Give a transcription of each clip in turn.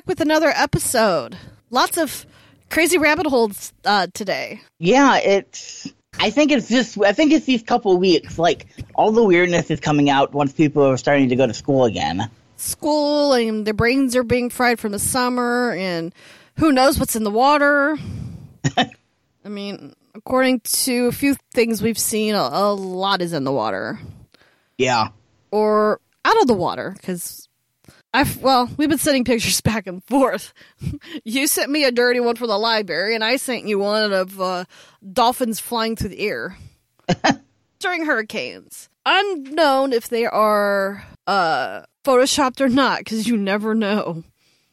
back with another episode. Lots of crazy rabbit holes uh, today. Yeah, it's. I think it's just. I think it's these couple weeks. Like all the weirdness is coming out once people are starting to go to school again. School and their brains are being fried from the summer, and who knows what's in the water. I mean, according to a few things we've seen, a, a lot is in the water. Yeah. Or out of the water, because I've well, we've been sending pictures back and forth. you sent me a dirty one from the library, and I sent you one of uh, dolphins flying through the air during hurricanes. Unknown if they are uh, photoshopped or not, because you never know.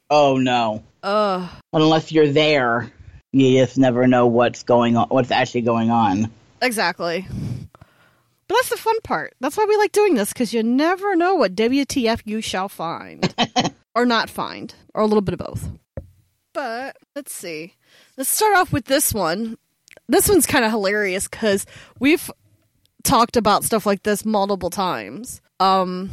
Oh no. Uh, Unless you're there, you just never know what's going on. What's actually going on. exactly. But that's the fun part. That's why we like doing this, because you never know what WTF you shall find. or not find, or a little bit of both. But let's see. Let's start off with this one. This one's kind of hilarious because we've talked about stuff like this multiple times. Um,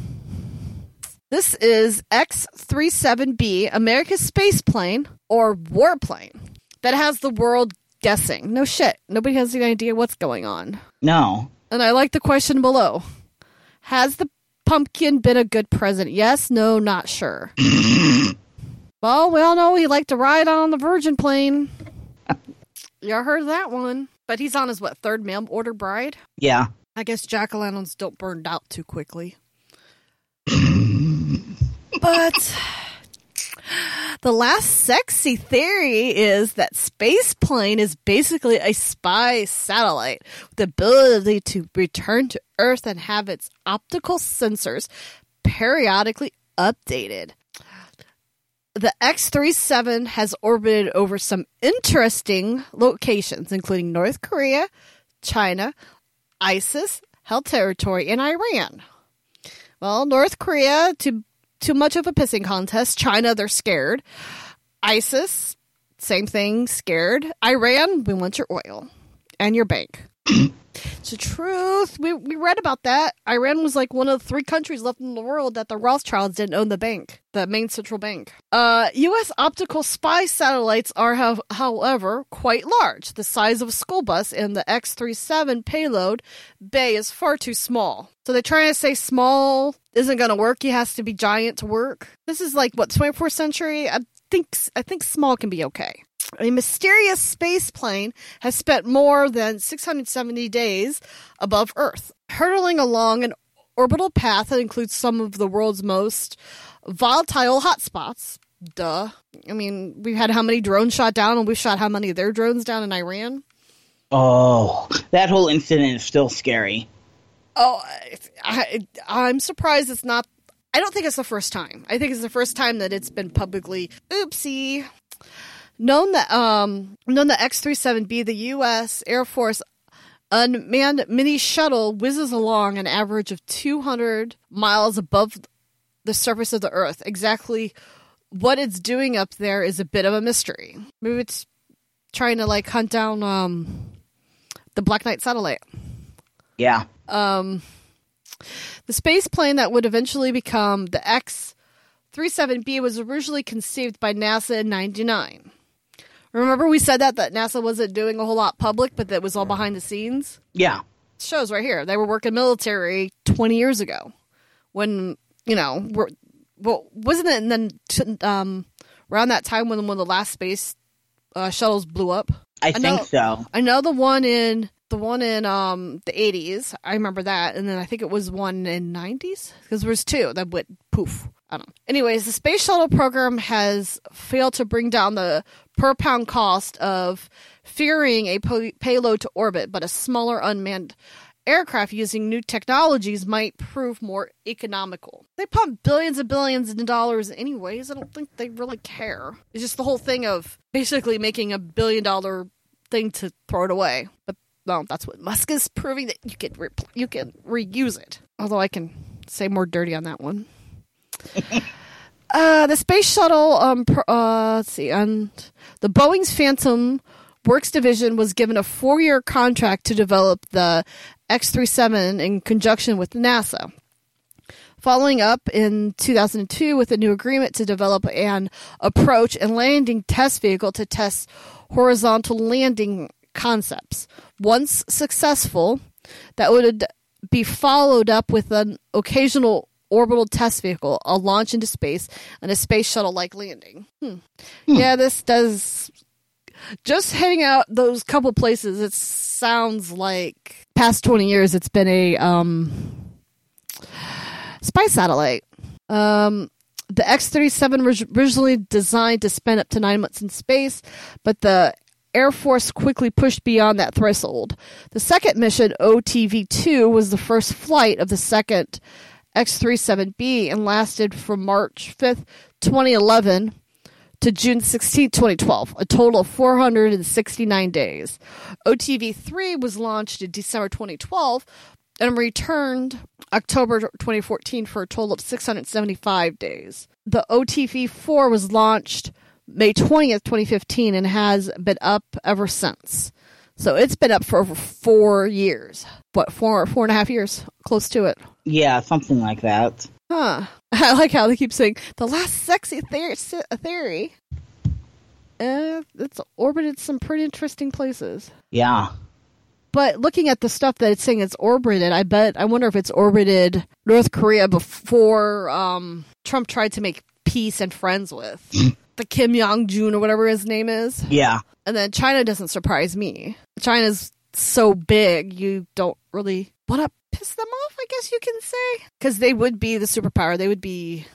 this is X-37B, America's space plane or warplane that has the world guessing. No shit. Nobody has any idea what's going on. No. And I like the question below. Has the pumpkin been a good president? Yes, no, not sure. well, we all know he liked to ride on the Virgin plane. Y'all heard that one. But he's on his, what, third mail order bride? Yeah. I guess jack o' lanterns don't burn out too quickly. but the last sexy theory is that space plane is basically a spy satellite with the ability to return to Earth and have its optical sensors periodically updated. The X-37 has orbited over some interesting locations, including North Korea, China, ISIS, held territory, and Iran. Well, North Korea, too too much of a pissing contest. China, they're scared. ISIS, same thing, scared. Iran, we want your oil and your bank. It's the truth. We we read about that. Iran was like one of the three countries left in the world that the Rothschilds didn't own the bank, the main central bank. Uh, U.S. optical spy satellites are, have, however, quite large. The size of a school bus and the X-37 payload bay is far too small. So they're trying to say small isn't going to work. He has to be giant to work. This is like what 24th century. I think I think small can be okay. A mysterious space plane has spent more than 670 days above Earth, hurtling along an orbital path that includes some of the world's most volatile hotspots. Duh. I mean, we've had how many drones shot down, and we've shot how many of their drones down in Iran? Oh, that whole incident is still scary. Oh, I, I'm surprised it's not. I don't think it's the first time. I think it's the first time that it's been publicly oopsie known that um known that X-37B, the U.S. Air Force unmanned mini shuttle whizzes along an average of 200 miles above the surface of the Earth. Exactly what it's doing up there is a bit of a mystery. Maybe it's trying to like hunt down um the Black Knight satellite. Yeah. Um, the space plane that would eventually become the X 37B was originally conceived by NASA in 99. Remember we said that that NASA wasn't doing a whole lot public, but that was all behind the scenes? Yeah. shows right here. They were working military 20 years ago when, you know, we're, well, wasn't it and then um, around that time when when the last space uh, shuttles blew up? I, I think know- so. I know the one in the one in um the 80s. I remember that, and then I think it was one in 90s because there was two that went poof. I don't know. Anyways, the space shuttle program has failed to bring down the per pound cost of ferrying a payload to orbit, but a smaller unmanned aircraft using new technologies might prove more economical. They pump billions and billions of dollars anyways. I don't think they really care. It's just the whole thing of basically making a billion dollar thing to throw it away. But well, that's what Musk is proving that you can re- you can reuse it. Although I can say more dirty on that one. uh, the space shuttle, um, uh, let's see, and the Boeing's Phantom Works division was given a four-year contract to develop the X-37 in conjunction with NASA. Following up in 2002 with a new agreement to develop an approach and landing test vehicle to test horizontal landing concepts. Once successful, that would be followed up with an occasional orbital test vehicle, a launch into space, and a space shuttle like landing. Hmm. Yeah, this does. Just heading out those couple places, it sounds like past 20 years it's been a um, spy satellite. Um, the X 37 was originally designed to spend up to nine months in space, but the Air Force quickly pushed beyond that threshold. The second mission, OTV 2, was the first flight of the second X 37B and lasted from March 5th, 2011 to June 16, 2012, a total of 469 days. OTV 3 was launched in December 2012 and returned October 2014 for a total of 675 days. The OTV 4 was launched May 20th, 2015, and has been up ever since. So it's been up for over four years. What, four, four and a half years? Close to it. Yeah, something like that. Huh. I like how they keep saying the last sexy theory. theory. Uh, it's orbited some pretty interesting places. Yeah. But looking at the stuff that it's saying it's orbited, I bet I wonder if it's orbited North Korea before um, Trump tried to make peace and friends with the Kim Jong Jun or whatever his name is. Yeah. And then China doesn't surprise me. China's so big, you don't really want to piss them off, I guess you can say. Because they would be the superpower. They would be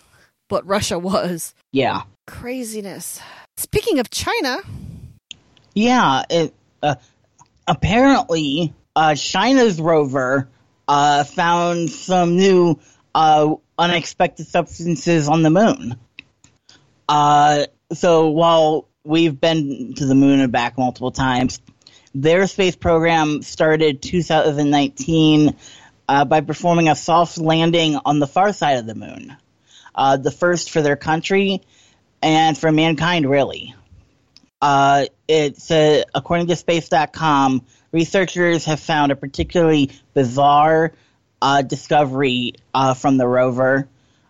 what Russia was. Yeah. Craziness. Speaking of China. Yeah. It, uh, apparently, uh, China's rover uh, found some new uh, unexpected substances on the moon. Uh, so while we've been to the moon and back multiple times, their space program started 2019 uh, by performing a soft landing on the far side of the moon, uh, the first for their country and for mankind, really. Uh, it's uh, according to Space.com, researchers have found a particularly bizarre uh, discovery uh, from the rover.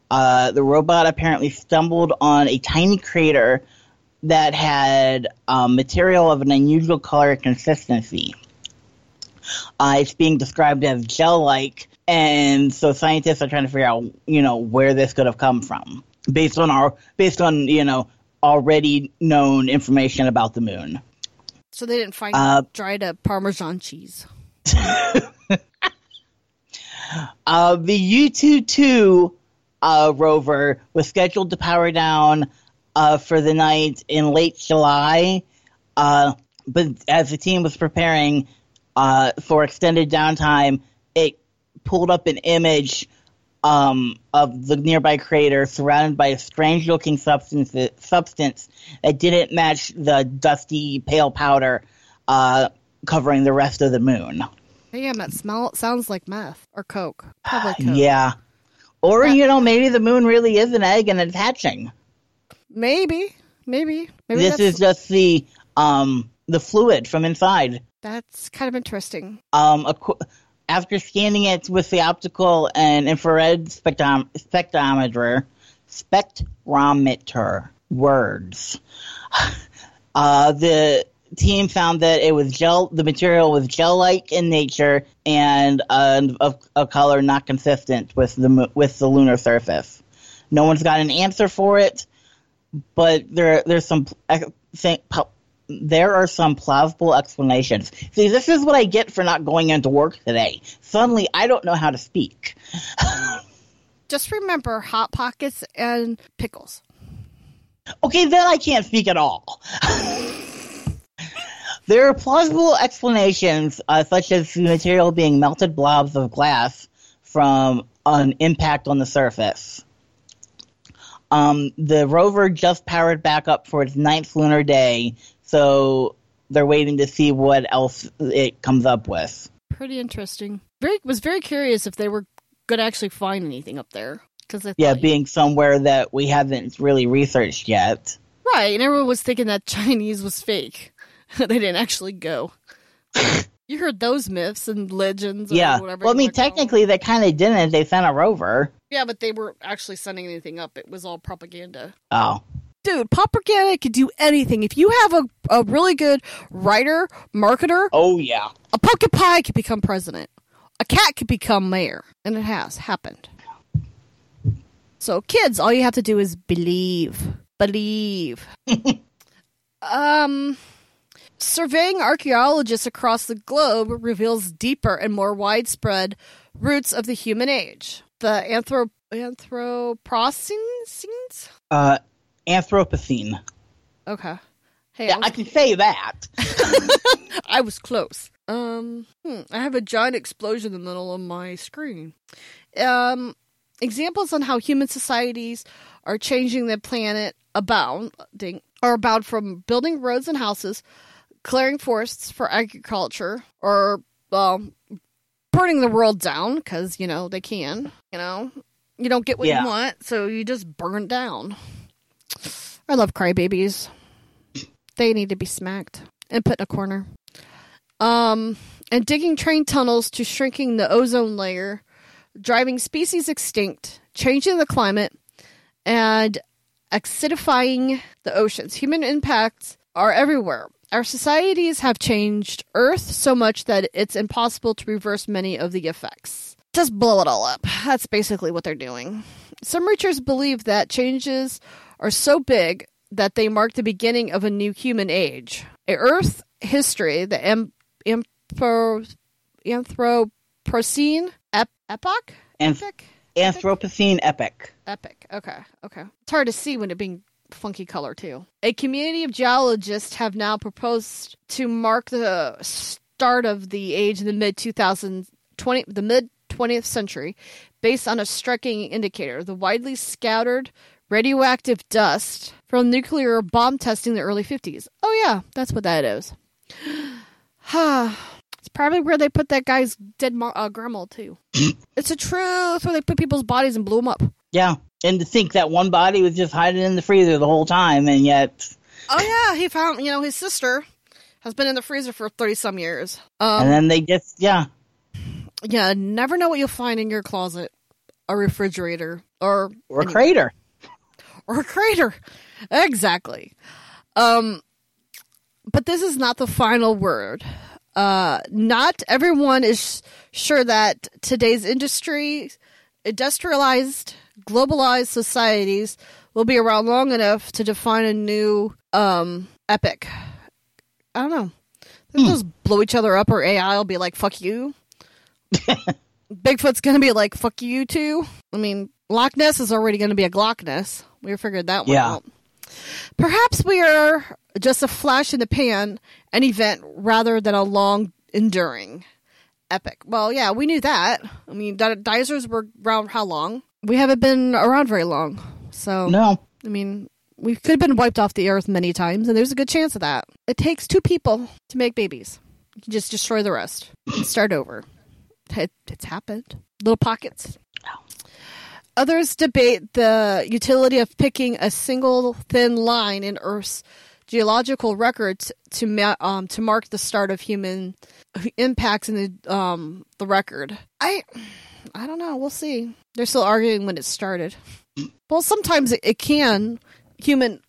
the robot apparently stumbled on a tiny crater that had um, material of an unusual color and consistency. Uh, it's being described as gel-like, and so scientists are trying to figure out, you know, where this could have come from, based on our, based on you know, already known information about the moon. So they didn't find uh, dried up Parmesan cheese. uh, the Yutu two uh, rover was scheduled to power down uh, for the night in late July. Uh, but as the team was preparing uh, for extended downtime, it pulled up an image um, of the nearby crater surrounded by a strange looking substance, substance that didn't match the dusty pale powder uh, covering the rest of the moon. Damn, that smell sounds like meth or coke. Probably coke. Yeah. Or, you know, maybe the moon really is an egg and it's hatching. Maybe, maybe, maybe. This is just the um the fluid from inside. That's kind of interesting. Um, after scanning it with the optical and infrared spectrom- spectrometer, spectrometer words, uh, the team found that it was gel. The material was gel-like in nature and uh, of a color not consistent with the with the lunar surface. No one's got an answer for it but there there's some there are some plausible explanations. See, this is what I get for not going into work today. Suddenly, I don't know how to speak. Just remember hot pockets and pickles. Okay, then I can't speak at all. there are plausible explanations, uh, such as the material being melted blobs of glass from an impact on the surface. Um, the rover just powered back up for its ninth lunar day, so they're waiting to see what else it comes up with. Pretty interesting. Very was very curious if they were going to actually find anything up there because yeah, being somewhere that we haven't really researched yet. Right, and everyone was thinking that Chinese was fake. they didn't actually go. you heard those myths and legends. yeah. well, I mean, technically, they kind of didn't. They sent a rover. Yeah, but they weren't actually sending anything up. It was all propaganda. Oh. Dude, propaganda could do anything. If you have a, a really good writer, marketer, Oh yeah. a pumpkin pie could become president. A cat could become mayor. And it has happened. So, kids, all you have to do is believe. Believe. um, surveying archaeologists across the globe reveals deeper and more widespread roots of the human age. The anthrop- Anthropocene? Uh, Anthropocene. Okay. Hey, Yeah, I was I can say that. I was close. Um, hmm, I have a giant explosion in the middle of my screen. Um, examples on how human societies are changing the planet abounding are abound from building roads and houses, clearing forests for agriculture, or well, burning the world down because you know they can. You know, you don't get what Yeah. you want, so you just burn down. I love crybabies. They need to be smacked and put in a corner. Um, and digging train tunnels to shrinking the ozone layer, driving species extinct, changing the climate, and acidifying the oceans. Human impacts are everywhere. Our societies have changed Earth so much that it's impossible to reverse many of the effects. Just blow it all up. That's basically what they're doing. Some researchers believe that changes are so big that they mark the beginning of a new human age. A Earth history, the em- Anthropocene ep- epoch? Anth- Epic? Anthropocene epic. Epic. Okay. Okay. It's hard to see when it being funky color too. A community of geologists have now proposed to mark the start of the age in the mid 2020 the mid 20th century based on a striking indicator, the widely scattered radioactive dust from nuclear bomb testing in the early 50s. Oh yeah, that's what that is. it's probably where they put that guy's dead mo- uh, grandma too. it's a truth where they put people's bodies and blew them up. Yeah. And to think that one body was just hiding in the freezer the whole time, and yet, Oh yeah, he found you know his sister has been in the freezer for thirty some years. Um, and then they just, yeah. yeah, never know what you'll find in your closet, a refrigerator, or Or a crater. or a crater. Exactly. Um, but this is not the final word. Uh, not everyone is sure that today's industry, industrialized, globalized societies will be around long enough to define a new um, epic. I don't know. They'll just blow each other up, or AI will be like, fuck you. Bigfoot's gonna be like, fuck you too. I mean, Loch Ness is already gonna be a Glock Ness. We figured that one Yeah. out. Perhaps we are just a flash in the pan, an event rather than a long enduring epic. Well, yeah, we knew that. I mean, di- dinosaurs were around how long? We haven't been around very long. So, No. I mean, we could have been wiped off the earth many times, and there's a good chance of that. It takes two people to make babies. You can just destroy the rest and start over. It, it's happened. Little pockets. Others debate the utility of picking a single thin line in Earth's geological records to ma- um, to mark the start of human impacts in the um, the record. I I don't know. We'll see. They're still arguing when it started. Well, sometimes it, it can. Human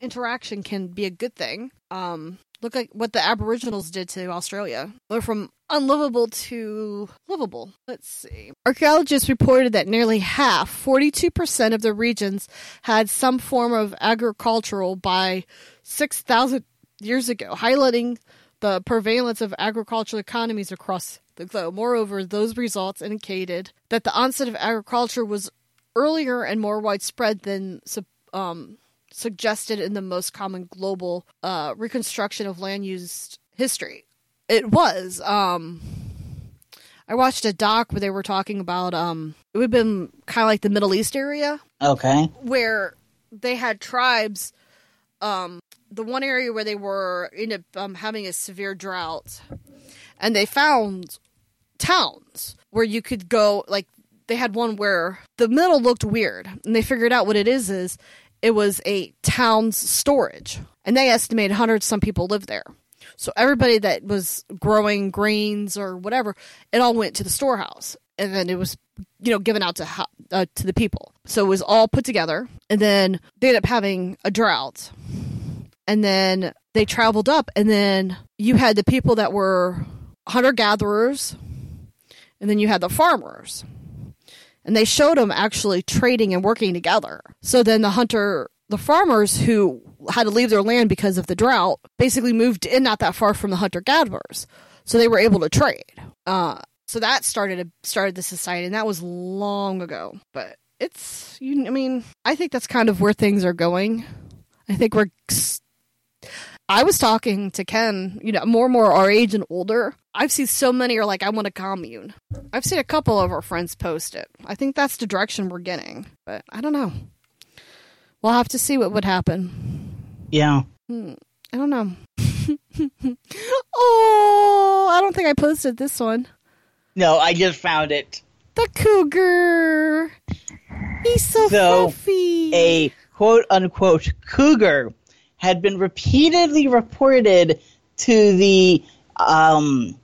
interaction can be a good thing. Um, look like what the Aboriginals did to Australia. They're from unlivable to livable. Let's see. Archaeologists reported that nearly half, 42% of the regions, had some form of agricultural by 6,000 years ago, highlighting the prevalence of agricultural economies across the globe. Moreover, those results indicated that the onset of agriculture was earlier and more widespread than um, suggested in the most common global uh, reconstruction of land use history. It was. Um, I watched a doc where they were talking about um, it would have been kind of like the Middle East area Okay. where they had tribes. Um, the one area where they were ended up um, having a severe drought, and they found towns where you could go. Like they had one where the middle looked weird, and they figured out what it is. Is it was a town's storage, and they estimated hundred some people live there. So everybody that was growing grains or whatever, it all went to the storehouse, and then it was you know given out to uh, to the people. So it was all put together, and then they ended up having a drought, and then they traveled up, and then you had the people that were hunter gatherers, and then you had the farmers. And they showed them actually trading and working together. So then the hunter, the farmers who had to leave their land because of the drought, basically moved in not that far from the hunter gatherers. So they were able to trade. Uh, so that started a, started the society, and that was long ago. But it's, you, I mean, I think that's kind of where things are going. I think we're I was talking to Ken, you know, more and more our age and older. I've seen so many are like, I want a commune. I've seen a couple of our friends post it. I think that's the direction we're getting, but I don't know. We'll have to see what would happen. Yeah. Hmm. I don't know. oh, I don't think I posted this one. No, I just found it. The cougar. He's so, So, fluffy. A quote unquote cougar had been repeatedly reported to the um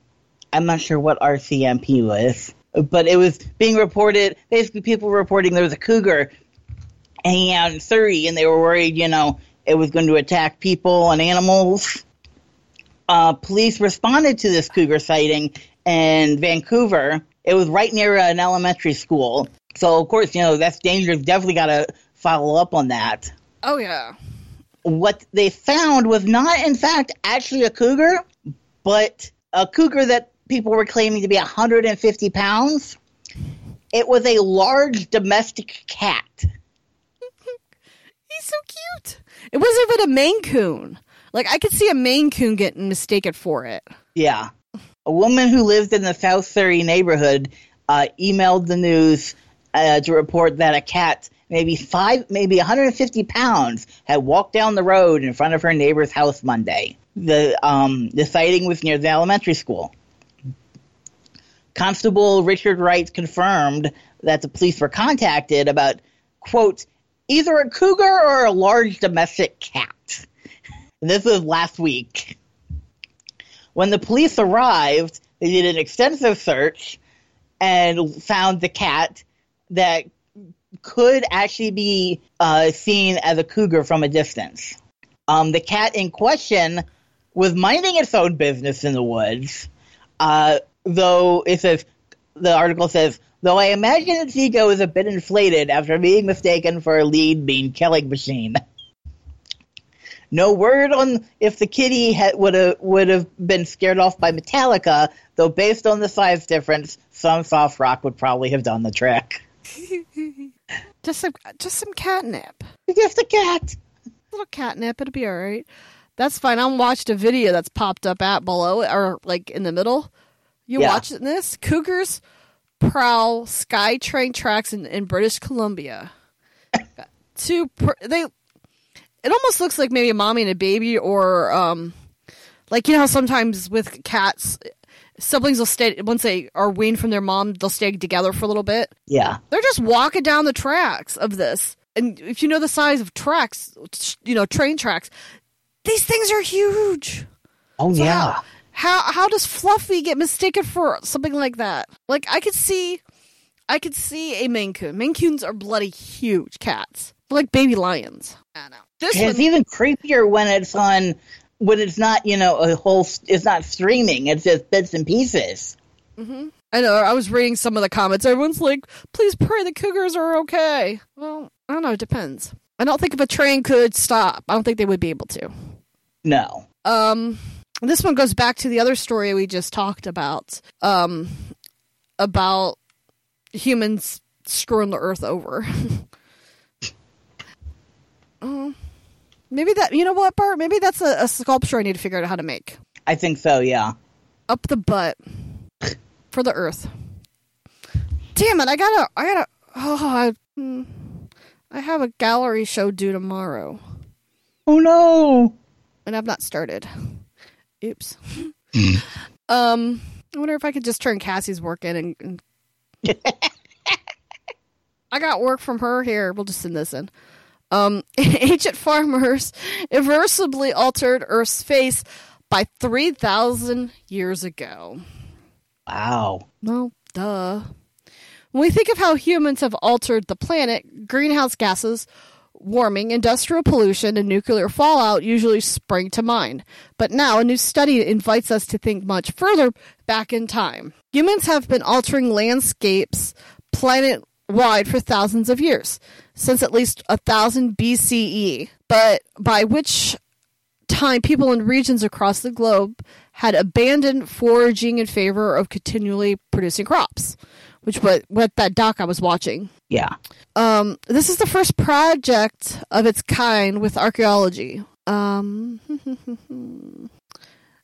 I'm not sure what RCMP was, but it was being reported basically people were reporting there was a cougar hanging out in Surrey and they were worried, you know, it was going to attack people and animals. Uh, police responded to this cougar sighting in Vancouver. It was right near an elementary school. So, of course, you know, that's dangerous. Definitely got to follow up on that oh, yeah. what they found was not, in fact, actually a cougar, but a cougar that people were claiming to be 150 pounds. It was a large domestic cat. He's so cute. It wasn't even a Maine Coon. Like I could see a Maine Coon getting mistaken for it. Yeah. A woman who lived in the South Surrey neighborhood uh, emailed the news uh, to report that a cat, maybe five, maybe 150 pounds, had walked down the road in front of her neighbor's house Monday. The um, the sighting was near the elementary school. Constable Richard Wright confirmed that the police were contacted about, quote, either a cougar or a large domestic cat. This was last week. When the police arrived, they did an extensive search and found the cat that could actually be uh, seen as a cougar from a distance. Um, the cat in question was minding its own business in the woods, uh, though it says the article says, though I imagine its ego is a bit inflated after being mistaken for a lead bean killing machine. No word on if the kitty ha- would have would have been scared off by Metallica, though based on the size difference, some soft rock would probably have done the trick. Just some, just some catnip. Just a cat. A little catnip. It'll be all right. That's fine. I watched a video that's popped up at below or like in the middle. You Yeah. watching this? Cougars prowl SkyTrain tracks in, in British Columbia. Two, pr- they. It almost looks like maybe a mommy and a baby, or um, like you know, how sometimes with cats, siblings will stay once they are weaned from their mom, they'll stay together for a little bit. Yeah. They're just walking down the tracks of this. And if you know the size of tracks, you know, train tracks, these things are huge. Oh So yeah. How how how does Fluffy get mistaken for something like that? Like I could see I could see a Maine Coon. Maine Coons are bloody huge cats. They're like baby lions. I know. This it's one, even creepier when it's on when it's not, you know, a whole it's not streaming, it's just bits and pieces. Mm-hmm. I know. I was reading some of the comments. Everyone's like, "Please pray the cougars are okay." Well, I don't know. It depends. I don't think if a train could stop, I don't think they would be able to. No. Um, this one goes back to the other story we just talked about. Um, about humans screwing the earth over. oh, maybe that. You know what, Bart? Maybe that's a, a sculpture I need to figure out how to make. I think so, yeah. Up the butt for the earth. Damn it! I gotta. I gotta. Oh, I, hmm. I have a gallery show due tomorrow. Oh no. and I've not started. Oops. um, I wonder if I could just turn Cassie's work in and. and... I got work from her here. We'll just send this in. Um, ancient farmers irreversibly altered Earth's face by 3,000 years ago. Wow. Well, duh. When we think of how humans have altered the planet, greenhouse gases, warming, industrial pollution, and nuclear fallout usually spring to mind. But now a new study invites us to think much further back in time. Humans have been altering landscapes planet wide for thousands of years, since at least 1000 BCE, but by which time people in regions across the globe had abandoned foraging in favor of continually producing crops, which what what that doc I was watching. Yeah. Um, this is the first project of its kind with archaeology. Um,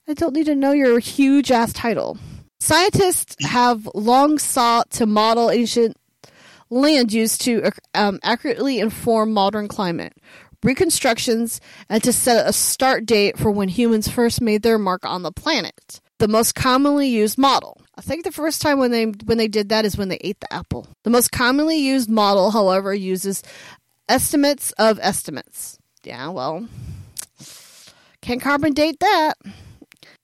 I don't need to know your huge ass title. Scientists have long sought to model ancient land use to um, accurately inform modern climate reconstructions and to set a start date for when humans first made their mark on the planet. The most commonly used model. I think the first time when they when they did that is when they ate the apple. The most commonly used model, however, uses estimates of estimates. Yeah, well, can't carbon date that.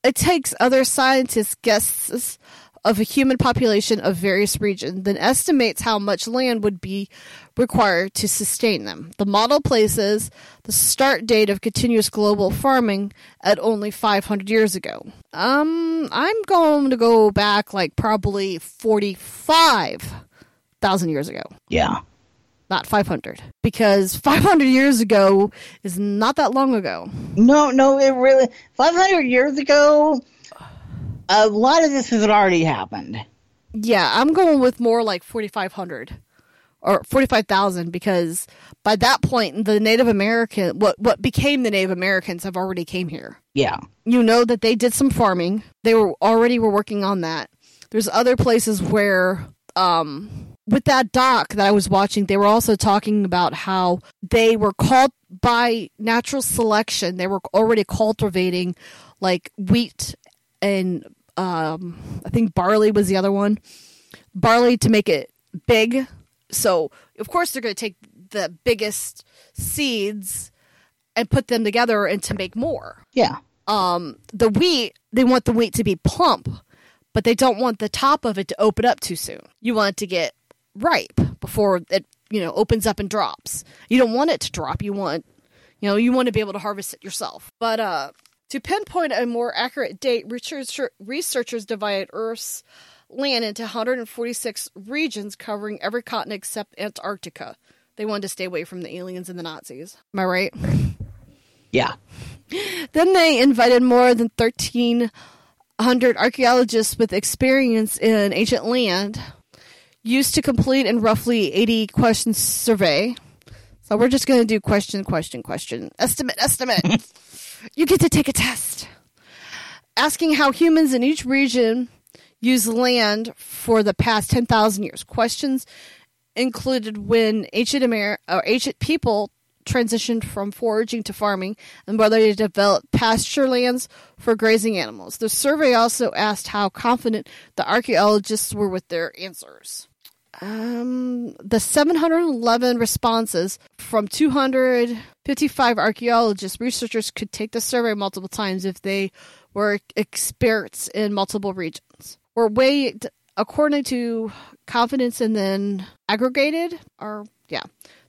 It takes other scientists' guesses of a human population of various regions, then estimates how much land would be required to sustain them. The model places the start date of continuous global farming at only 500 years ago. Um, I'm going to go back like probably 45,000 years ago. Yeah. Not 500. Because 500 years ago is not that long ago. No, no, it really. 500 years ago, a lot of this has already happened. Yeah, I'm going with more like 4,500 or 45,000 because by that point the Native American what what became the Native Americans have already came here. Yeah. You know that they did some farming. They were already were working on that. There's other places where um with that doc that I was watching, they were also talking about how they were called by natural selection. They were already cultivating like wheat and um, I think barley was the other one. Barley to make it big. So of course they're going to take the biggest seeds and put them together and to make more. Yeah. Um, the wheat they want the wheat to be plump, but they don't want the top of it to open up too soon. You want it to get ripe before it you know opens up and drops. You don't want it to drop. You want you know you want to be able to harvest it yourself. But uh to pinpoint a more accurate date, researchers divided Earth's land into 146 regions covering every continent except Antarctica. They wanted to stay away from the aliens and the Nazis. Am I right? Yeah. Then they invited more than 1,300 archaeologists with experience in ancient land, used to complete in roughly 80 question survey. So we're just going to do question, question, question, estimate, estimate. you get to take a test asking how humans in each region use land for the past 10,000 years. Questions included when ancient Amer- or ancient people transitioned from foraging to farming and whether they developed pasture lands for grazing animals. The survey also asked how confident the archaeologists were with their answers. Um, the 711 responses from 255 archaeologists, researchers could take the survey multiple times if they were experts in multiple regions. Were weighed according to confidence and then aggregated, or yeah.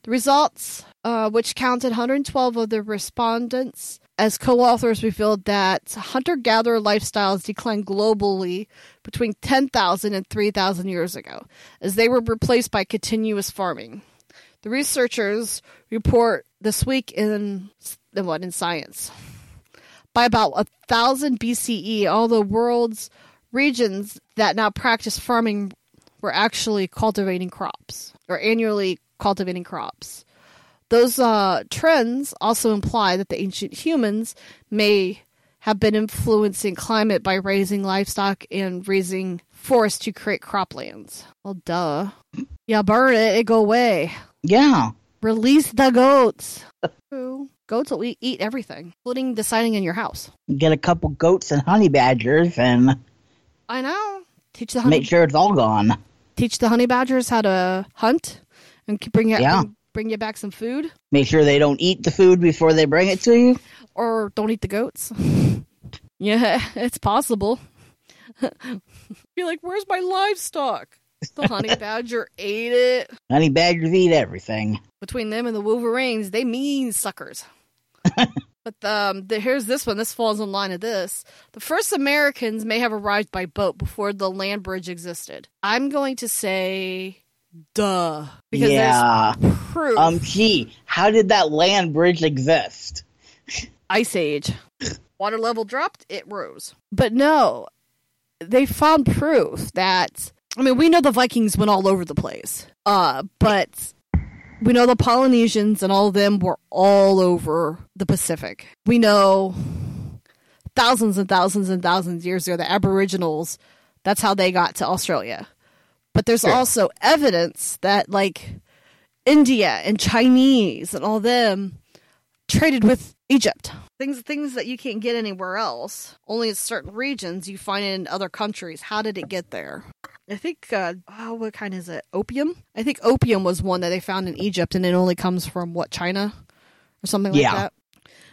The results, uh, which counted 112 of the respondents as co authors, revealed that hunter gatherer lifestyles declined globally between 10,000 and 3,000 years ago, as they were replaced by continuous farming. The researchers report this week in, in what in Science. By about 1000 BCE, all the world's regions that now practice farming were actually cultivating crops or annually cultivating crops. Those uh, trends also imply that the ancient humans may have been influencing climate by raising livestock and raising forests to create croplands. Well, duh. Yeah, burn it, it go away. Yeah. Release the goats. goats will eat everything, including deciding in your house. Get a couple goats and honey badgers and. I know. Teach the honey. Make sure it's all gone. Teach the honey badgers how to hunt and keep bring you yeah. Bring you back some food. Make sure they don't eat the food before they bring it to you. Or don't eat the goats. Yeah, it's possible. Be like, where's my livestock? The honey badger ate it. Honey badgers eat everything. Between them and the wolverines, they mean suckers. but um, the, here's this one. This falls in line of this. The first Americans may have arrived by boat before the land bridge existed. I'm going to say, duh, because yeah. there's proof. Um, gee, how did that land bridge exist? Ice Age. Water level dropped, it rose. But no, they found proof that I mean, we know the Vikings went all over the place. Uh, but we know the Polynesians and all of them were all over the Pacific. We know thousands and thousands and thousands of years ago the Aboriginals, that's how they got to Australia. But there's Sure. also evidence that like India and Chinese and all them traded with Egypt. Things things that you can't get anywhere else. Only in certain regions you find it in other countries. How did it get there? I think uh oh, what kind is it? Opium? I think opium was one that they found in Egypt and it only comes from what, China? Or something like Yeah. that.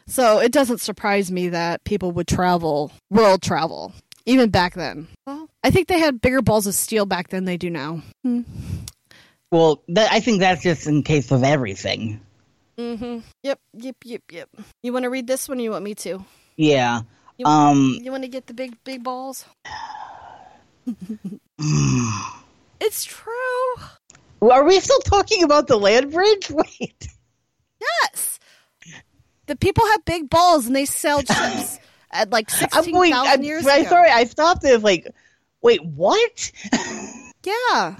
So it doesn't surprise me that people would travel world travel. Even back then. Well, I think they had bigger balls of steel back then than they do now. Hmm. Well, that, I think that's just in case of everything. Mm-hmm. Yep, yep, yep, yep. You want to read this one or you want me to? Yeah. You, Um. you want to get the big, big balls? It's true. Are we still talking about the land bridge? Wait. Yes. The people have big balls and they sell ships at like I'm, wait, 16,000 I'm, years I'm ago. sorry. I stopped it. Like, wait, what? Yeah.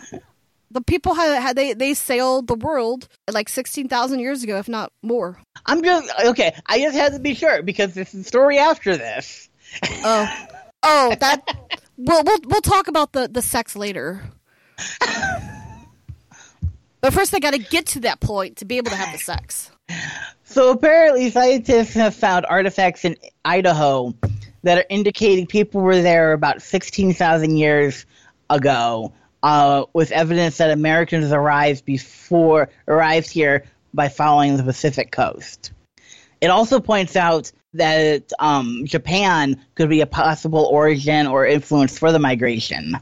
The people had, had they, they sailed the world at like 16,000 years ago, if not more. I'm just okay. I just had to be sure because this is the story after this. Oh. Oh, that. We'll, we'll, we'll talk about the, the sex later. But first, they got to get to that point to be able to have the sex. So apparently, scientists have found artifacts in Idaho that are indicating people were there about 16,000 years ago, uh, with evidence that Americans arrived before arrived here by following the Pacific coast. It also points out that um, Japan could be a possible origin or influence for the migration.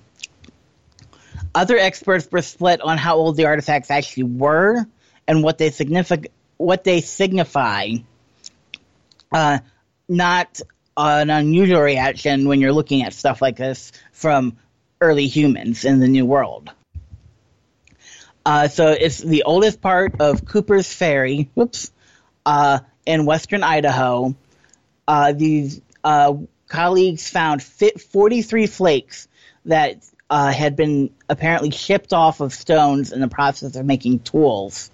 Other experts were split on how old the artifacts actually were and what they signific- what they signify. Uh, not an unusual reaction when you're looking at stuff like this from early humans in the New World. Uh, so it's the oldest part of Cooper's Ferry, whoops, uh, in western Idaho. Uh, these uh, colleagues found fit 43 flakes that uh, had been apparently shipped off of stones in the process of making tools,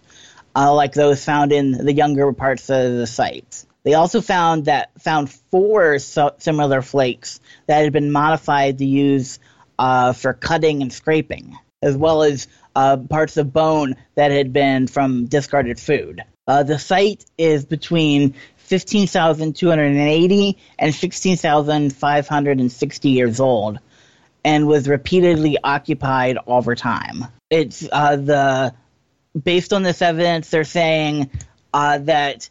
uh, like those found in the younger parts of the site. They also found that found four so- similar flakes that had been modified to use uh, for cutting and scraping, as well as uh, parts of bone that had been from discarded food. Uh, the site is between 15,280 and 16,560 years old and was repeatedly occupied over time. It's uh, the based on this evidence, they're saying uh, that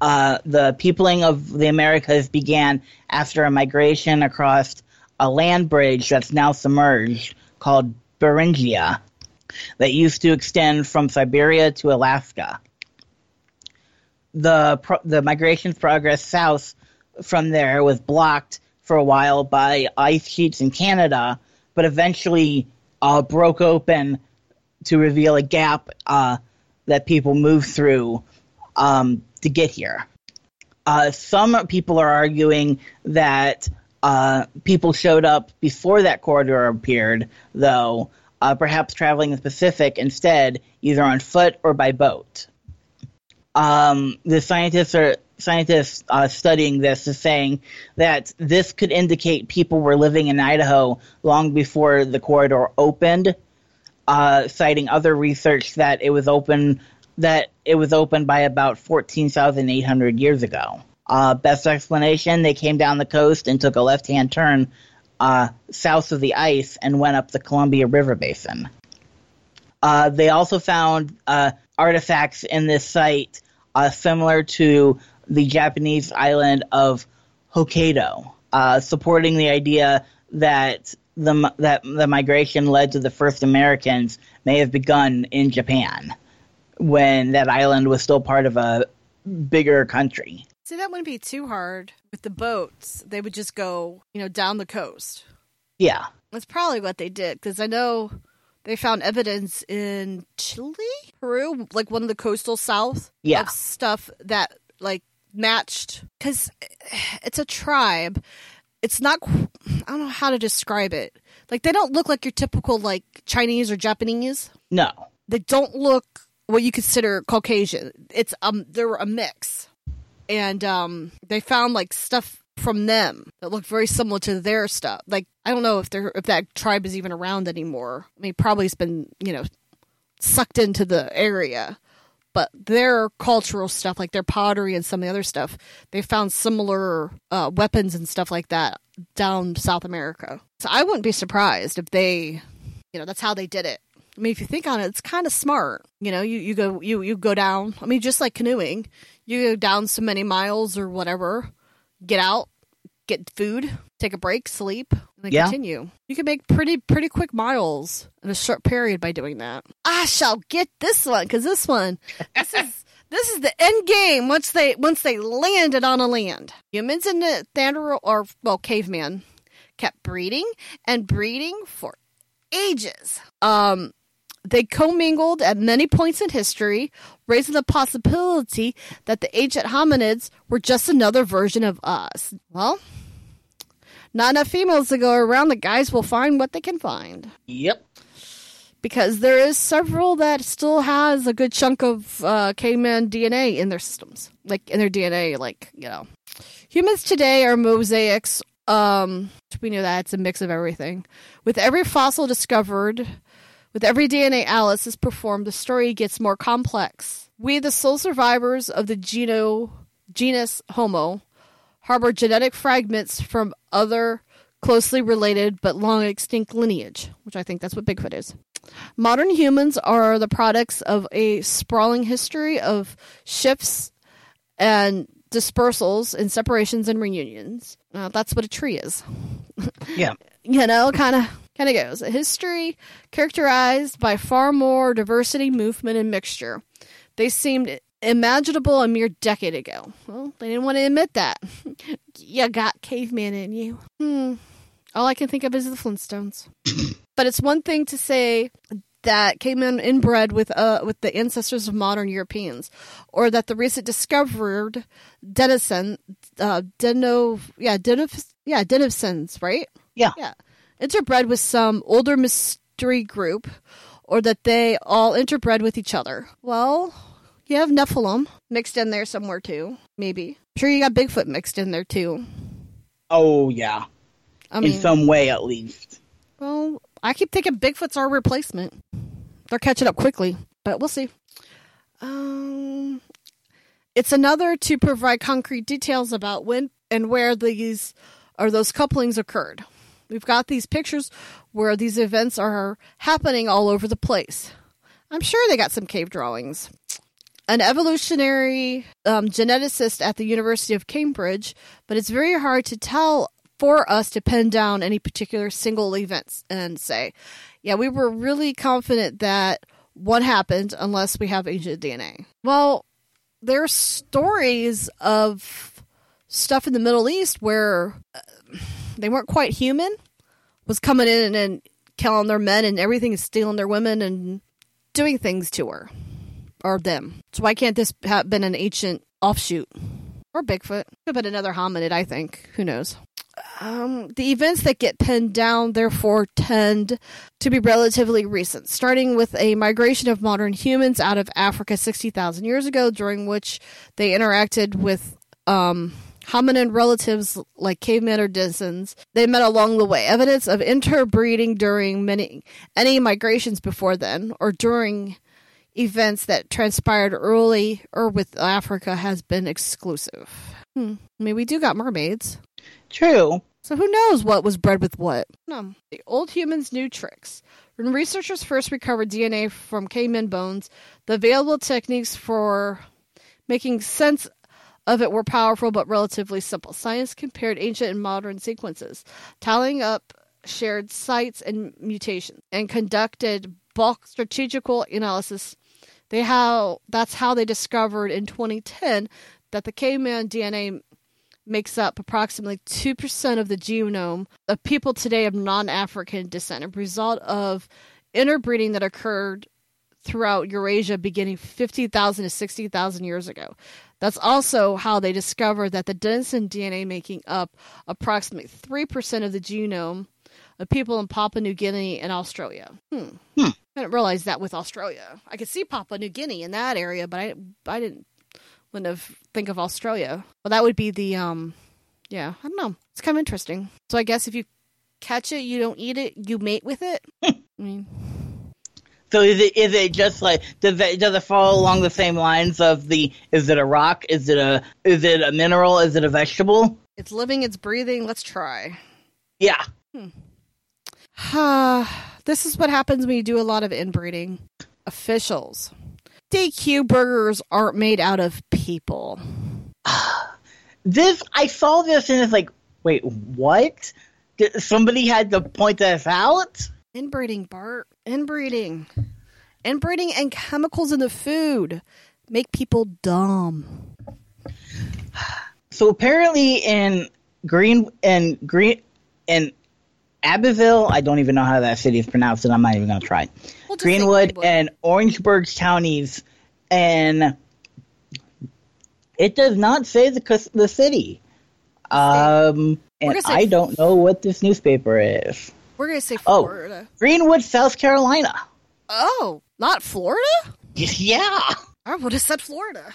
uh, the peopling of the Americas began after a migration across a land bridge that's now submerged called Beringia that used to extend from Siberia to Alaska. The pro- the migration's progress south from there was blocked for a while by ice sheets in Canada, but eventually uh, broke open to reveal a gap uh, that people move through um, to get here. Uh, some people are arguing that uh, people showed up before that corridor appeared, though, uh, perhaps traveling the Pacific instead, either on foot or by boat. Um, the scientists are scientists uh, studying this is saying that this could indicate people were living in Idaho long before the corridor opened, uh, citing other research that it was open that it was opened by about 14,800 years ago. Uh, best explanation, they came down the coast and took a left-hand turn uh, south of the ice and went up the Columbia River Basin. Uh, they also found uh, artifacts in this site uh, similar to the Japanese island of Hokkaido. uh, supporting the idea that the that the migration led to the first Americans may have begun in Japan when that island was still part of a bigger country. See, that wouldn't be too hard with the boats. They would just go, you know, down the coast. Yeah. That's probably what they did because I know they found evidence in Chile, Peru, like one of the coastal south. Yeah. Of stuff that like matched because it's a tribe. It's not. I don't know how to describe it. Like they don't look like your typical like Chinese or Japanese. No. They don't look what you consider Caucasian. It's um they're a mix, and um they found like stuff from them that looked very similar to their stuff. Like I don't know if they're if that tribe is even around anymore. I mean, probably it's been you know sucked into the area, but their cultural stuff, like their pottery and some of the other stuff, they found similar uh, weapons and stuff like that down South America. So I wouldn't be surprised if they, you know, that's how they did it. I mean, if you think on it, it's kind of smart. You know, you, you go you you go down. I mean, just like canoeing, you go down so many miles or whatever, get out, get food, take a break, sleep, and then Yeah. continue. You can make pretty pretty quick miles in a short period by doing that. I shall get this one because this one, this is. This is the end game once they once they landed on a land. Humans and the Thandero or well caveman kept breeding and breeding for ages. Um, they commingled at many points in history, raising the possibility that the ancient hominids were just another version of us. Well, not enough females to go around. The guys will find what they can find Yep. because there is several that still has a good chunk of uh, caveman DNA in their systems, like in their DNA. Like you know, humans today are mosaics. Um, we know that it's a mix of everything. With every fossil discovered, with every DNA analysis performed, the story gets more complex. We, the sole survivors of the geno genus Homo, harbor genetic fragments from other closely related but long extinct lineage, which I think that's what Bigfoot is. Modern humans are the products of a sprawling history of shifts and dispersals and separations and reunions. Uh, that's what a tree is. Yeah. You know, kind of kind of goes. A history characterized by far more diversity, movement, and mixture. They seemed imaginable a mere decade ago. Well, they didn't want to admit that. you got caveman in you. Hmm. All I can think of is the Flintstones. but it's one thing to say that came in inbred with uh with the ancestors of modern Europeans, or that the recent discovered denizen, uh, deno, yeah, denif, yeah, denisons, right? Yeah. Yeah, interbred with some older mystery group, or that they all interbred with each other. Well, you have Nephilim mixed in there somewhere too, maybe. I'm Sure, you got Bigfoot mixed in there too. Oh yeah. I mean, In some way, at least. well, I keep thinking Bigfoot's our replacement. They're catching up quickly, but we'll see. Um, it's another to provide concrete details about when and where these or those couplings occurred. We've got these pictures where these events are happening all over the place. I'm sure they got some cave drawings. An evolutionary um, geneticist at the University of Cambridge, but it's very hard to tell for us to pin down any particular single events and say, yeah, we were really confident that what happened unless we have ancient DNA. Well, there's stories of stuff in the Middle East where uh, they weren't quite human, was coming in and killing their men and everything, and stealing their women and doing things to her or them. So why can't this have been an ancient offshoot or Bigfoot? Could have been another hominid, I think. Who knows? Um, the events that get pinned down, therefore, tend to be relatively recent, starting with a migration of modern humans out of Africa 60,000 years ago, during which they interacted with um, hominin relatives like cavemen or denizens. They met along the way. Evidence of interbreeding during many any migrations before then, or during events that transpired early or with Africa, has been exclusive. Hmm. I mean, we do got mermaids. True. So who knows what was bred with what? No. The old humans knew tricks. When researchers first recovered DNA from caveman bones, the available techniques for making sense of it were powerful but relatively simple. Science compared ancient and modern sequences, tallying up shared sites and mutations, and conducted bulk strategical analysis. They how that's how they discovered in 2010 that the caveman DNA makes up approximately 2% of the genome of people today of non-African descent, a result of interbreeding that occurred throughout Eurasia beginning 50,000 to 60,000 years ago. That's also how they discovered that the Denison DNA making up approximately 3% of the genome of people in Papua New Guinea and Australia. Hmm. Hmm. I didn't realize that with Australia. I could see Papua New Guinea in that area, but I I didn't wouldn't have think of Australia. Well, that would be the um yeah, I don't know. It's kind of interesting. So I guess if you catch it, you don't eat it, you mate with it. I mean, So is it is it just like does it does it fall along the same lines of the is it a rock is it a is it a mineral is it a vegetable it's living, it's breathing. Let's try. yeah Hmm. this is what happens when you do a lot of inbreeding. Officials. DQ burgers aren't made out of people. this I saw this and it's like wait what Did, somebody had to point this out Inbreeding, Bart. Inbreeding. Inbreeding and chemicals in the food make people dumb. so apparently in Green and Green in Abbeville I don't even know how that city is pronounced and I'm not even gonna try We'll Greenwood and Orangeburg counties, and it does not say the the city. Um, and I don't know what this newspaper is. We're going to say Oh. Florida. Greenwood, South Carolina. Oh, not Florida? Yeah. I would have said Florida.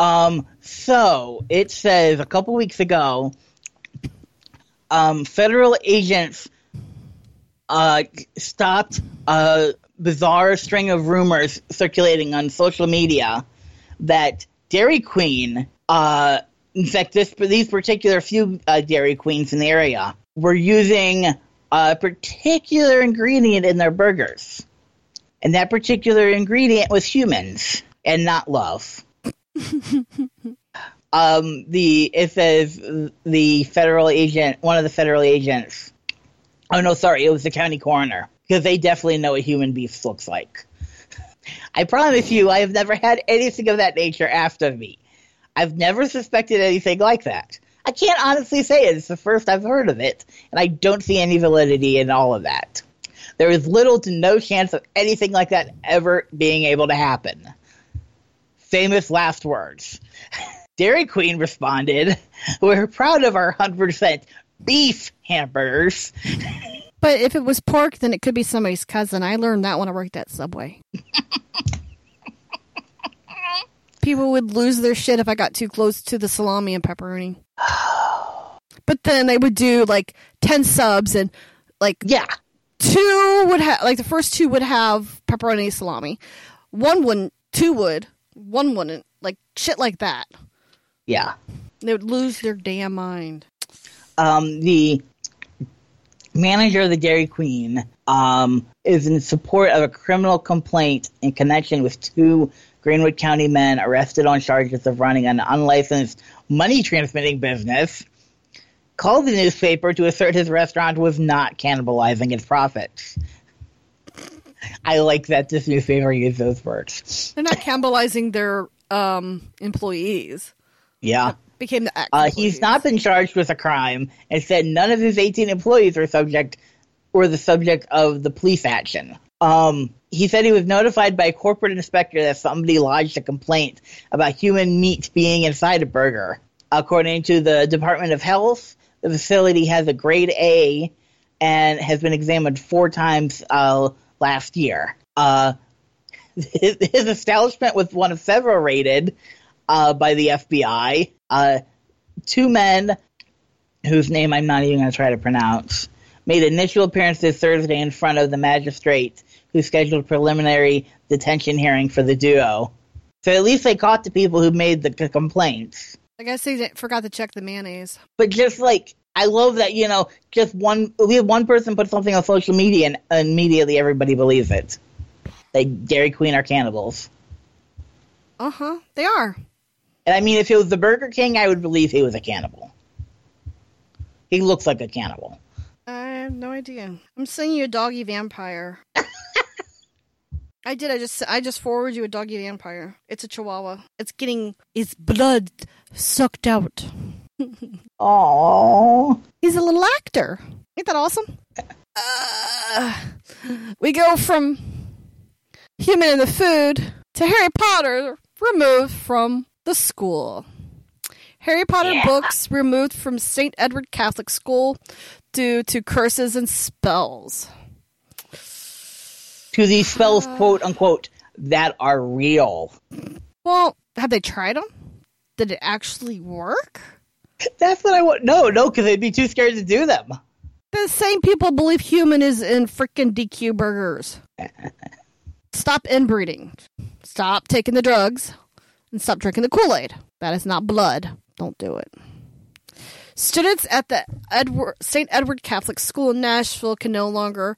Um, so it says a couple weeks ago, um, federal agents uh, stopped a bizarre string of rumors circulating on social media that Dairy Queen, uh, in fact, this these particular few uh, Dairy Queens in the area were using a particular ingredient in their burgers, and that particular ingredient was humans and not love. Um the it says the federal agent one of the federal agents oh no sorry. It was the county coroner. Because they definitely know what human beef looks like. I promise you i have never had anything of that nature after me. I've never suspected anything like that. I can't honestly say it. it's the first i've heard of it and i don't see any validity in all of that. There is little to no chance of anything like that ever being able to happen. Famous last words. Dairy Queen responded, We're proud of our 100% beef hamburgers. But if it was pork, then it could be somebody's cousin. I learned that when I worked at Subway. People would lose their shit if I got too close to the salami and pepperoni. But then they would do like 10 subs and like Yeah. two would have like the first two would have pepperoni salami. One wouldn't, two would, one wouldn't. Like shit like that. Yeah. They would lose their damn mind. Um, the manager of the Dairy Queen um, is in support of a criminal complaint in connection with two Greenwood County men arrested on charges of running an unlicensed money transmitting business. Called the newspaper to assert his restaurant was not cannibalizing its profits. I like that this newspaper used those words. They're not cannibalizing their um, employees. Yeah. Became the ex. Uh, he's not been charged with a crime and said none of his 18 employees are subject were the subject of the police action. Um, he said he was notified by a corporate inspector that somebody lodged a complaint about human meat being inside a burger. According to the Department of Health, the facility has a grade A and has been examined four times uh, last year. Uh, his, his establishment was one of several raided uh, by the FBI. Uh, two men, whose name I'm not even going to try to pronounce, made initial appearances Thursday in front of the magistrate who scheduled a preliminary detention hearing for the duo. So at least they caught the people who made the c- complaints. I guess they forgot to check the mayonnaise. But just like I love that you know, just one we have one person put something on social media and immediately everybody believes it. Like Dairy Queen are cannibals. Uh huh. They are. And I mean, if it was the Burger King, I would believe he was a cannibal. He looks like a cannibal. I have no idea. I'm sending you a doggy vampire. I did. I just I just forwarded you a doggy vampire. It's a chihuahua. It's getting its blood sucked out. Oh, He's a little actor. Ain't that awesome? Uh, we go from human in the food to Harry Potter removed from the school. Harry Potter Yeah. books removed from St. Edward Catholic School due to curses and spells. to these spells, uh, quote unquote, that are real. Well, have they tried them? Did it actually work? That's what I want. No, no, because they'd be too scared to do them. The same people believe human is in freaking DQ burgers. Stop inbreeding. Stop taking the drugs. And stop drinking the Kool Aid. That is not blood. Don't do it. Students at the Edward, St. Edward Catholic School in Nashville can no longer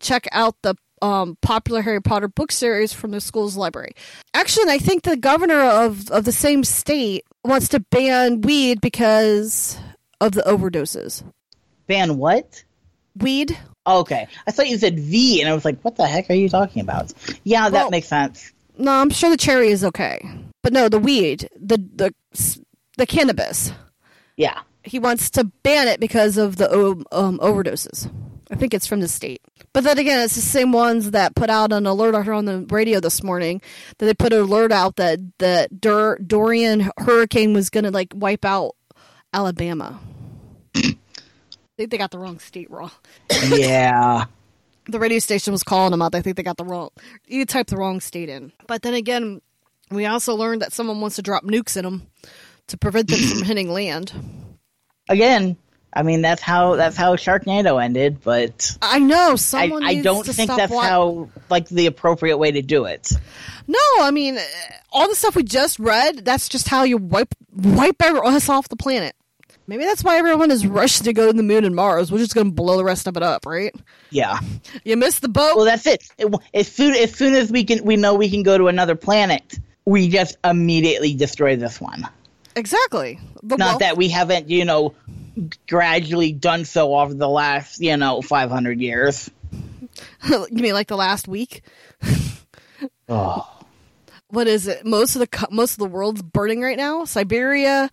check out the um, popular Harry Potter book series from the school's library. Actually, I think the governor of, of the same state wants to ban weed because of the overdoses. Ban what? Weed? Okay. I thought you said V, and I was like, what the heck are you talking about? Yeah, that Well- makes sense. No, I'm sure the cherry is okay, but no, the weed, the the the cannabis. Yeah. He wants to ban it because of the um, overdoses. I think it's from the state. But then again, it's the same ones that put out an alert on the radio this morning that they put an alert out that the Dur- Dorian hurricane was going to like wipe out Alabama. I think they got the wrong state wrong. Yeah. the radio station was calling them out. I think they got the wrong. You typed the wrong state in. But then again, we also learned that someone wants to drop nukes in them to prevent them from hitting land. Again, I mean that's how that's how Sharknado ended, but I know I, someone. I needs don't to think that's how like the appropriate way to do it. No, I mean, all the stuff we just read. That's just how you wipe wipe us off the planet. Maybe that's why everyone is rushing to go to the moon and Mars. We're just going to blow the rest of it up, right? Yeah. You missed the boat. Well, that's it. it. As soon as soon as we can, we know we can go to another planet. We just immediately destroy this one. exactly. The Not wealth- that we haven't, you know, gradually done so over the last, you know, five hundred years. you mean like the last week? Oh, what is it? Most of the most of the world's burning right now. Siberia,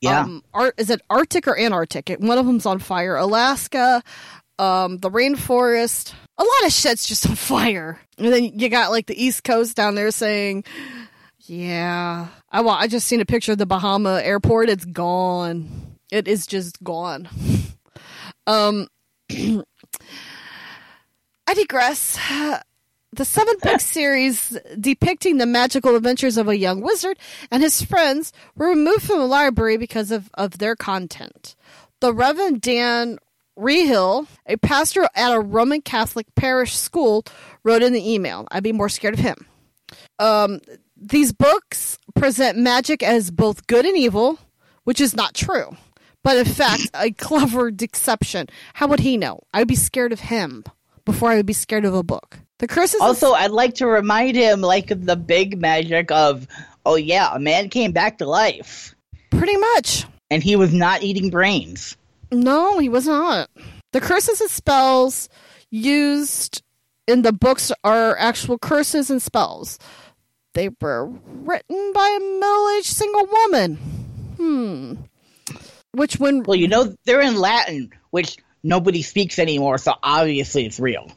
yeah. um, Ar- is it Arctic or Antarctic? It- One of them's on fire. Alaska, um, the rainforest. A lot of shit's just on fire. And then you got like the East Coast down there saying, "Yeah, I wa- I just seen a picture of the Bahama airport. It's gone. It is just gone." Um, I digress. The seven book series depicting the magical adventures of a young wizard and his friends were removed from the library because of, of their content. The Reverend Dan Reehil, a pastor at a Roman Catholic parish school, wrote in the email, I'd be more scared of him. Um, these books present magic as both good and evil, which is not true, but in fact, a clever deception. How would he know? I'd be scared of him before I would be scared of a book. The curses. Also, I'd like to remind him, like the big magic of, oh yeah, a man came back to life, pretty much. and he was not eating brains. No, he was not. The curses and spells used in the books are actual curses and spells. They were written by a middle-aged single woman. Hmm. Which when Well, you know they're in Latin, which nobody speaks anymore, so obviously it's real.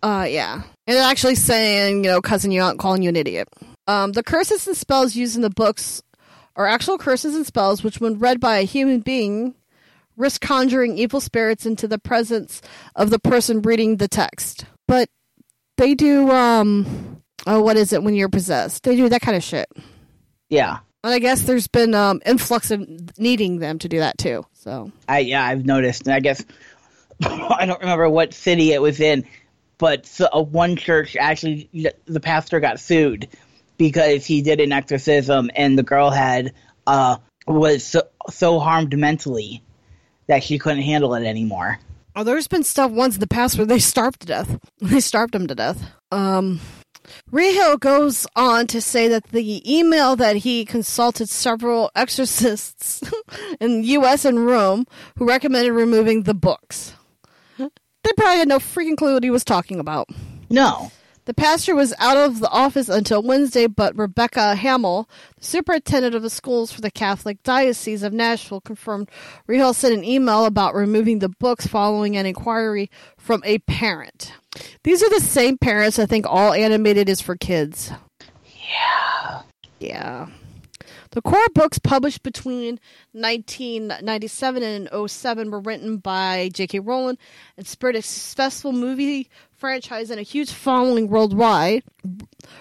Uh, yeah. And actually saying, you know, cousin, you aren't calling you an idiot. Um, the curses and spells used in the books are actual curses and spells which, when read by a human being, risk conjuring evil spirits into the presence of the person reading the text. But they do, um, oh, what is it when you're possessed? They do that kind of shit. Yeah, And I guess there's been, um, influx of needing them to do that too. So, I yeah I've noticed, and I guess I don't remember what city it was in, but so, uh, one church actually the pastor got sued because he did an exorcism and the girl had uh was so, so harmed mentally that she couldn't handle it anymore. Oh, there's been stuff once in the past where they starved to death. They starved them to death. Um, Reehil goes on to say that the email that he consulted several exorcists in the U.S. and Rome who recommended removing the books. They probably had no freaking clue what he was talking about. No. The pastor was out of the office until Wednesday, but Rebecca Hammel, the superintendent of the schools for the Catholic Diocese of Nashville, confirmed Reehil sent an email about removing the books following an inquiry from a parent. These are the same parents I think all animated is for kids. Yeah. Yeah. The core books published between 1997 and 07 were written by J.K. Rowling and spurred a successful movie franchise and a huge following worldwide.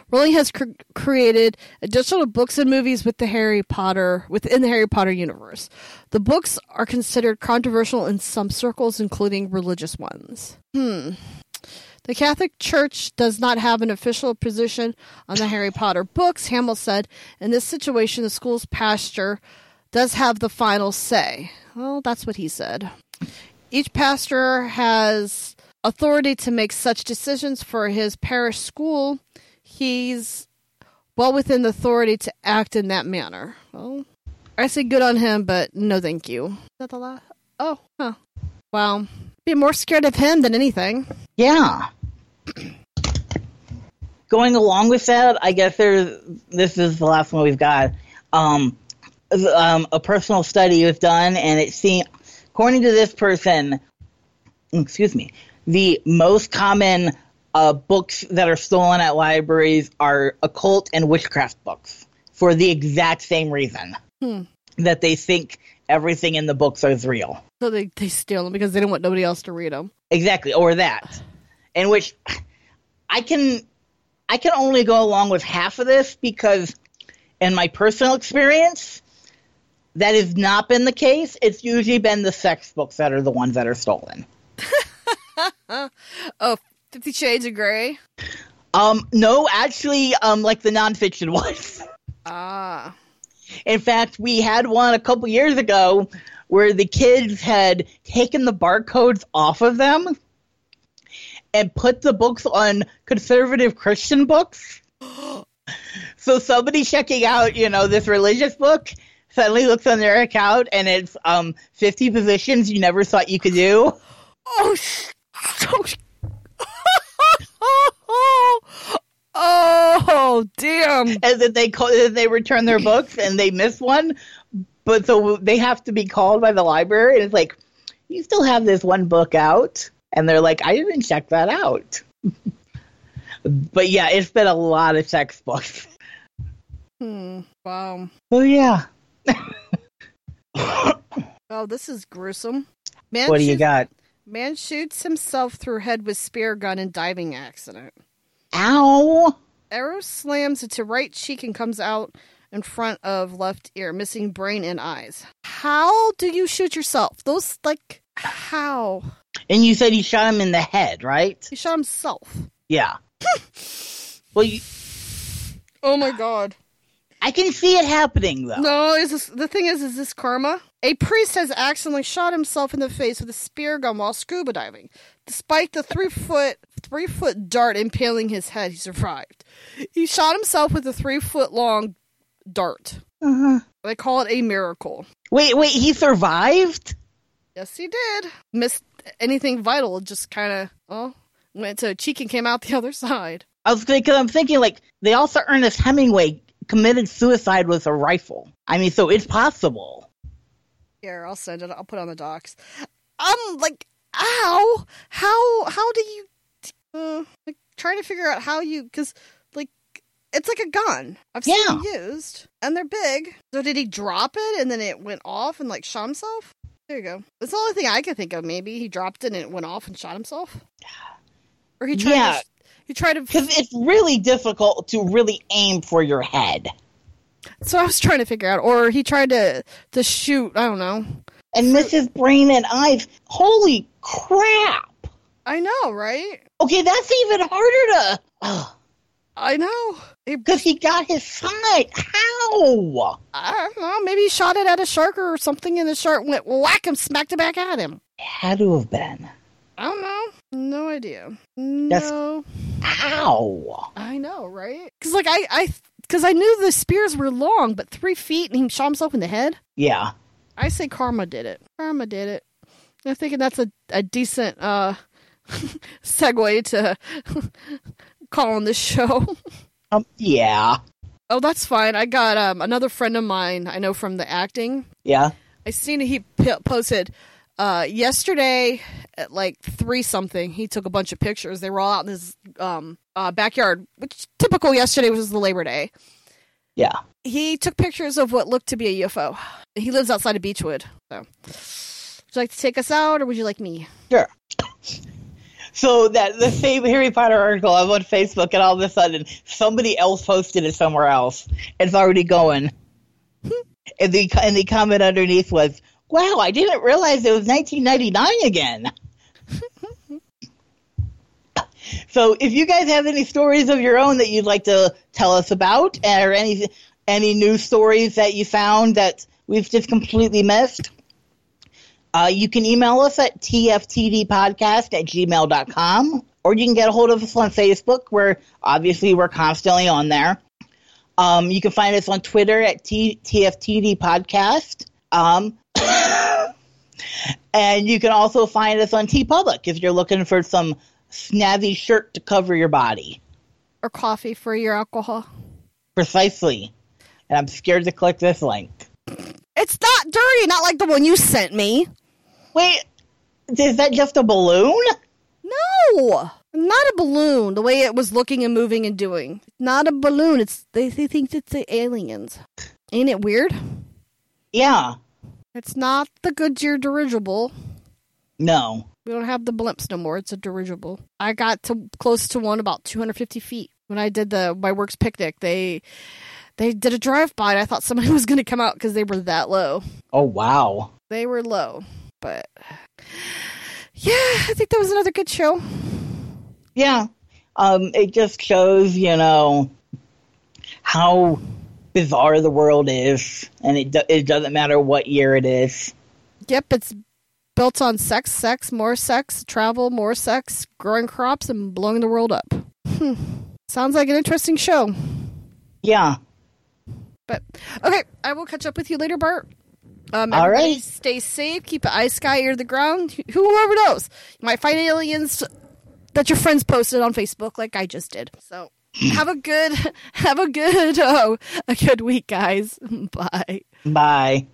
Rowling has cr- created additional books and movies with the Harry Potter within the Harry Potter universe. The books are considered controversial in some circles, including religious ones. Hmm. The Catholic Church does not have an official position on the Harry Potter books, Hammel said. In this situation, the school's pastor does have the final say. Well, that's what he said. Each pastor has authority to make such decisions for his parish school. He's well within the authority to act in that manner. Well, I say good on him, but no thank you. Is that the last? Oh, huh. Wow. Be more scared of him than anything. Yeah. Going along with that, I guess there's this is the last one we've got. Um, um, a personal study was done, and it seemed, according to this person, excuse me, the most common uh, books that are stolen at libraries are occult and witchcraft books for the exact same reason Hmm. that they think everything in the books is real. So they, they steal them because they don't want nobody else to read them. Exactly, or that. In which I can I can only go along with half of this because in my personal experience that has not been the case. It's usually been the sex books that are the ones that are stolen. Oh, Fifty Shades of Grey. Um, no, actually, um, like the nonfiction ones. Ah. In fact, we had one a couple years ago where the kids had taken the barcodes off of them and put the books on conservative Christian books. so somebody checking out, you know, this religious book suddenly looks on their account and it's um 50 positions you never thought you could do. Oh, sh- oh, sh- oh, damn. And then they call, then they return their books and they miss one, but so they have to be called by the library and it's like, you still have this one book out, and they're like, I didn't check that out. but yeah, it's been a lot of textbooks. Hmm. Wow. Oh yeah. Oh, this is gruesome. Man What do you got? Man shoots himself through head with spear gun in diving accident. Ow! Arrow slams into right cheek and comes out in front of left ear, missing brain and eyes. How do you shoot yourself? Those like how? And you said he shot him in the head, right? He shot himself. Yeah. well, you, Oh my god. I can see it happening though. No, is this the thing is is this karma? A priest has accidentally shot himself in the face with a spear gun while scuba diving. Despite the three foot three foot dart impaling his head, he survived. He shot himself with a three foot long dart. Uh-huh. They call it a miracle. Wait, wait, he survived? Yes, he did. Missed anything vital, just kind of, oh, went to a cheek and came out the other side. I was because I'm thinking like they also Ernest Hemingway committed suicide with a rifle. I mean, so it's possible. Here, I'll send it. I'll put it on the docs. I'm like, ow! How? How do you? Uh, like trying to figure out how you because like it's like a gun. I've seen Yeah. used, and they're big. So did he drop it and then it went off and like shot himself? There you go. That's the only thing I could think of. Maybe he dropped it and it went off and shot himself. Or he tried. Yeah. To, he tried to. Because it's really difficult to really aim for your head. So I was trying to figure out, or he tried to to shoot. I don't know. And Mrs. Brain and Eyes, holy crap! I know, right? Okay, that's even harder to. I know. Because he got his side. How? I don't know. Maybe he shot it at a shark or something, and the shark went whack and smacked it back at him. Had to have been. I don't know. No idea. That's- No. Wow. I know, right? Because like I, I, because I knew the spears were long, but three feet, and he shot himself in the head. Yeah. I say Karma did it. Karma did it. I'm thinking that's a, a decent uh segue to calling this show. Um, yeah. oh, that's fine. I got um another friend of mine I know from the acting. Yeah. I seen he p- posted uh yesterday at like three something. He took a bunch of pictures. They were all out in his um uh, backyard, which typical. Yesterday was the Labor Day. Yeah. He took pictures of what looked to be a UFO. He lives outside of Beechwood. So, would you like to take us out, or would you like me? Sure. So that the same Harry Potter article I'm on Facebook, and all of a sudden somebody else posted it somewhere else. It's already going. Hmm. and the and the comment underneath was, "Wow, I didn't realize it was 1999 again." so if you guys have any stories of your own that you'd like to tell us about, or any any news stories that you found that we've just completely missed. Uh, you can email us at tftdpodcast at gmail.com, or you can get a hold of us on Facebook, where obviously we're constantly on there. Um, you can find us on Twitter at T- TFTD Podcast. Um, and you can also find us on TeePublic if you're looking for some snazzy shirt to cover your body. Or coffee for your alcohol? Precisely. And I'm scared to click this link. It's not dirty, not like the one you sent me. Wait, is that just a balloon? No, not a balloon. The way it was looking and moving and doing. Not a balloon. It's they, they think it's the aliens. Ain't it weird? Yeah. It's not the Goodyear dirigible. No. We don't have the blimps no more. It's a dirigible. I got to close to one about 250 feet when I did the my works picnic. They they did a drive by, and I thought somebody was going to come out because they were that low. Oh, wow. They were low, but yeah, I think that was another good show. Yeah. Um, it just shows, you know, how bizarre the world is, and it do- it doesn't matter what year it is. Yep, it's built on sex, sex, more sex, travel, more sex, growing crops, and blowing the world up. Hmm. Sounds like an interesting show. Yeah. But okay, I will catch up with you later, Bart. Um, All right. Stay safe. Keep an eye sky ear to the ground. Who- Whoever knows, you might find aliens that your friends posted on Facebook, like I just did. So have a good, have a good, oh, a good week, guys. Bye. Bye.